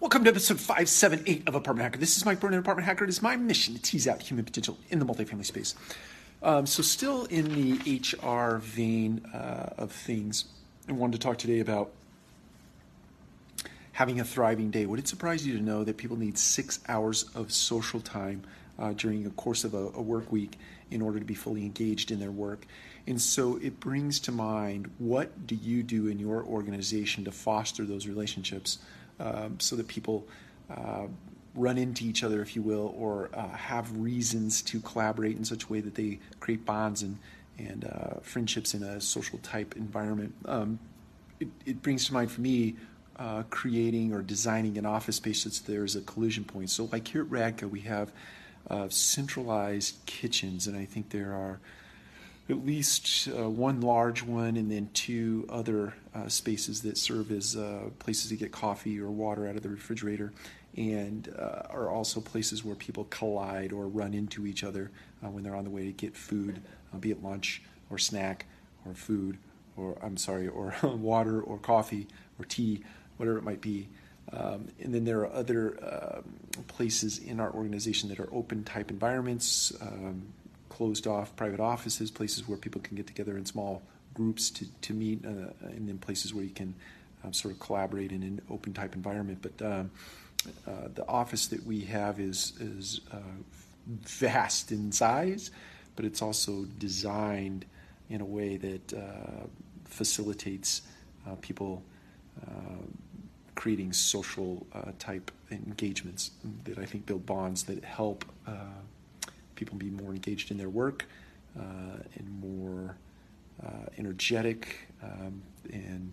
Welcome to episode 578 of Apartment Hacker. This is Mike Burnett, Apartment Hacker. It is my mission to tease out human potential in the multifamily space. Um, so, still in the HR vein uh, of things, I wanted to talk today about having a thriving day. Would it surprise you to know that people need six hours of social time uh, during the course of a, a, work week in order to be fully engaged in their work? And so it brings to mind what do you do in your organization to foster those relationships um, so that people uh, run into each other, if you will, or uh, have reasons to collaborate in such a way that they create bonds and and uh, friendships in a social type environment. Um, it, it, brings to mind for me uh, creating or designing an office space so there's a collision point. So, like here at RADCO, we have uh, centralized kitchens, and I think there are at least uh, one large one and then two other uh, spaces that serve as uh, places to get coffee or water out of the refrigerator and uh, are also places where people collide or run into each other uh, when they're on the way to get food, uh, be it lunch or snack or food or I'm sorry, or water or coffee or tea, whatever it might be. Um, and then there are other um, places in our organization that are open type environments. Um, closed off private offices, places where people can get together in small groups to, to meet, uh, and then places where you can um, sort of collaborate in an open type environment. But um, uh, the office that we have is, is uh, vast in size, but it's also designed in a way that uh, facilitates uh, people uh, creating social type engagements that I think build bonds that help people be more engaged in their work uh, and more uh, energetic um, and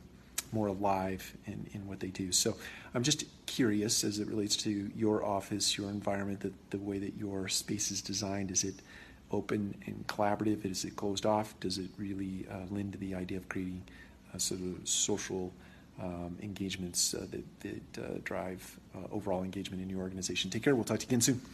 more alive in, in what they do. So I'm just curious as it relates to your office, your environment, the, the way that your space is designed. Is it open and collaborative? Is it closed off? Does it really uh, lend to the idea of creating uh, sort of social um, engagements uh, that, that drive overall engagement in your organization? Take care. We'll talk to you again soon.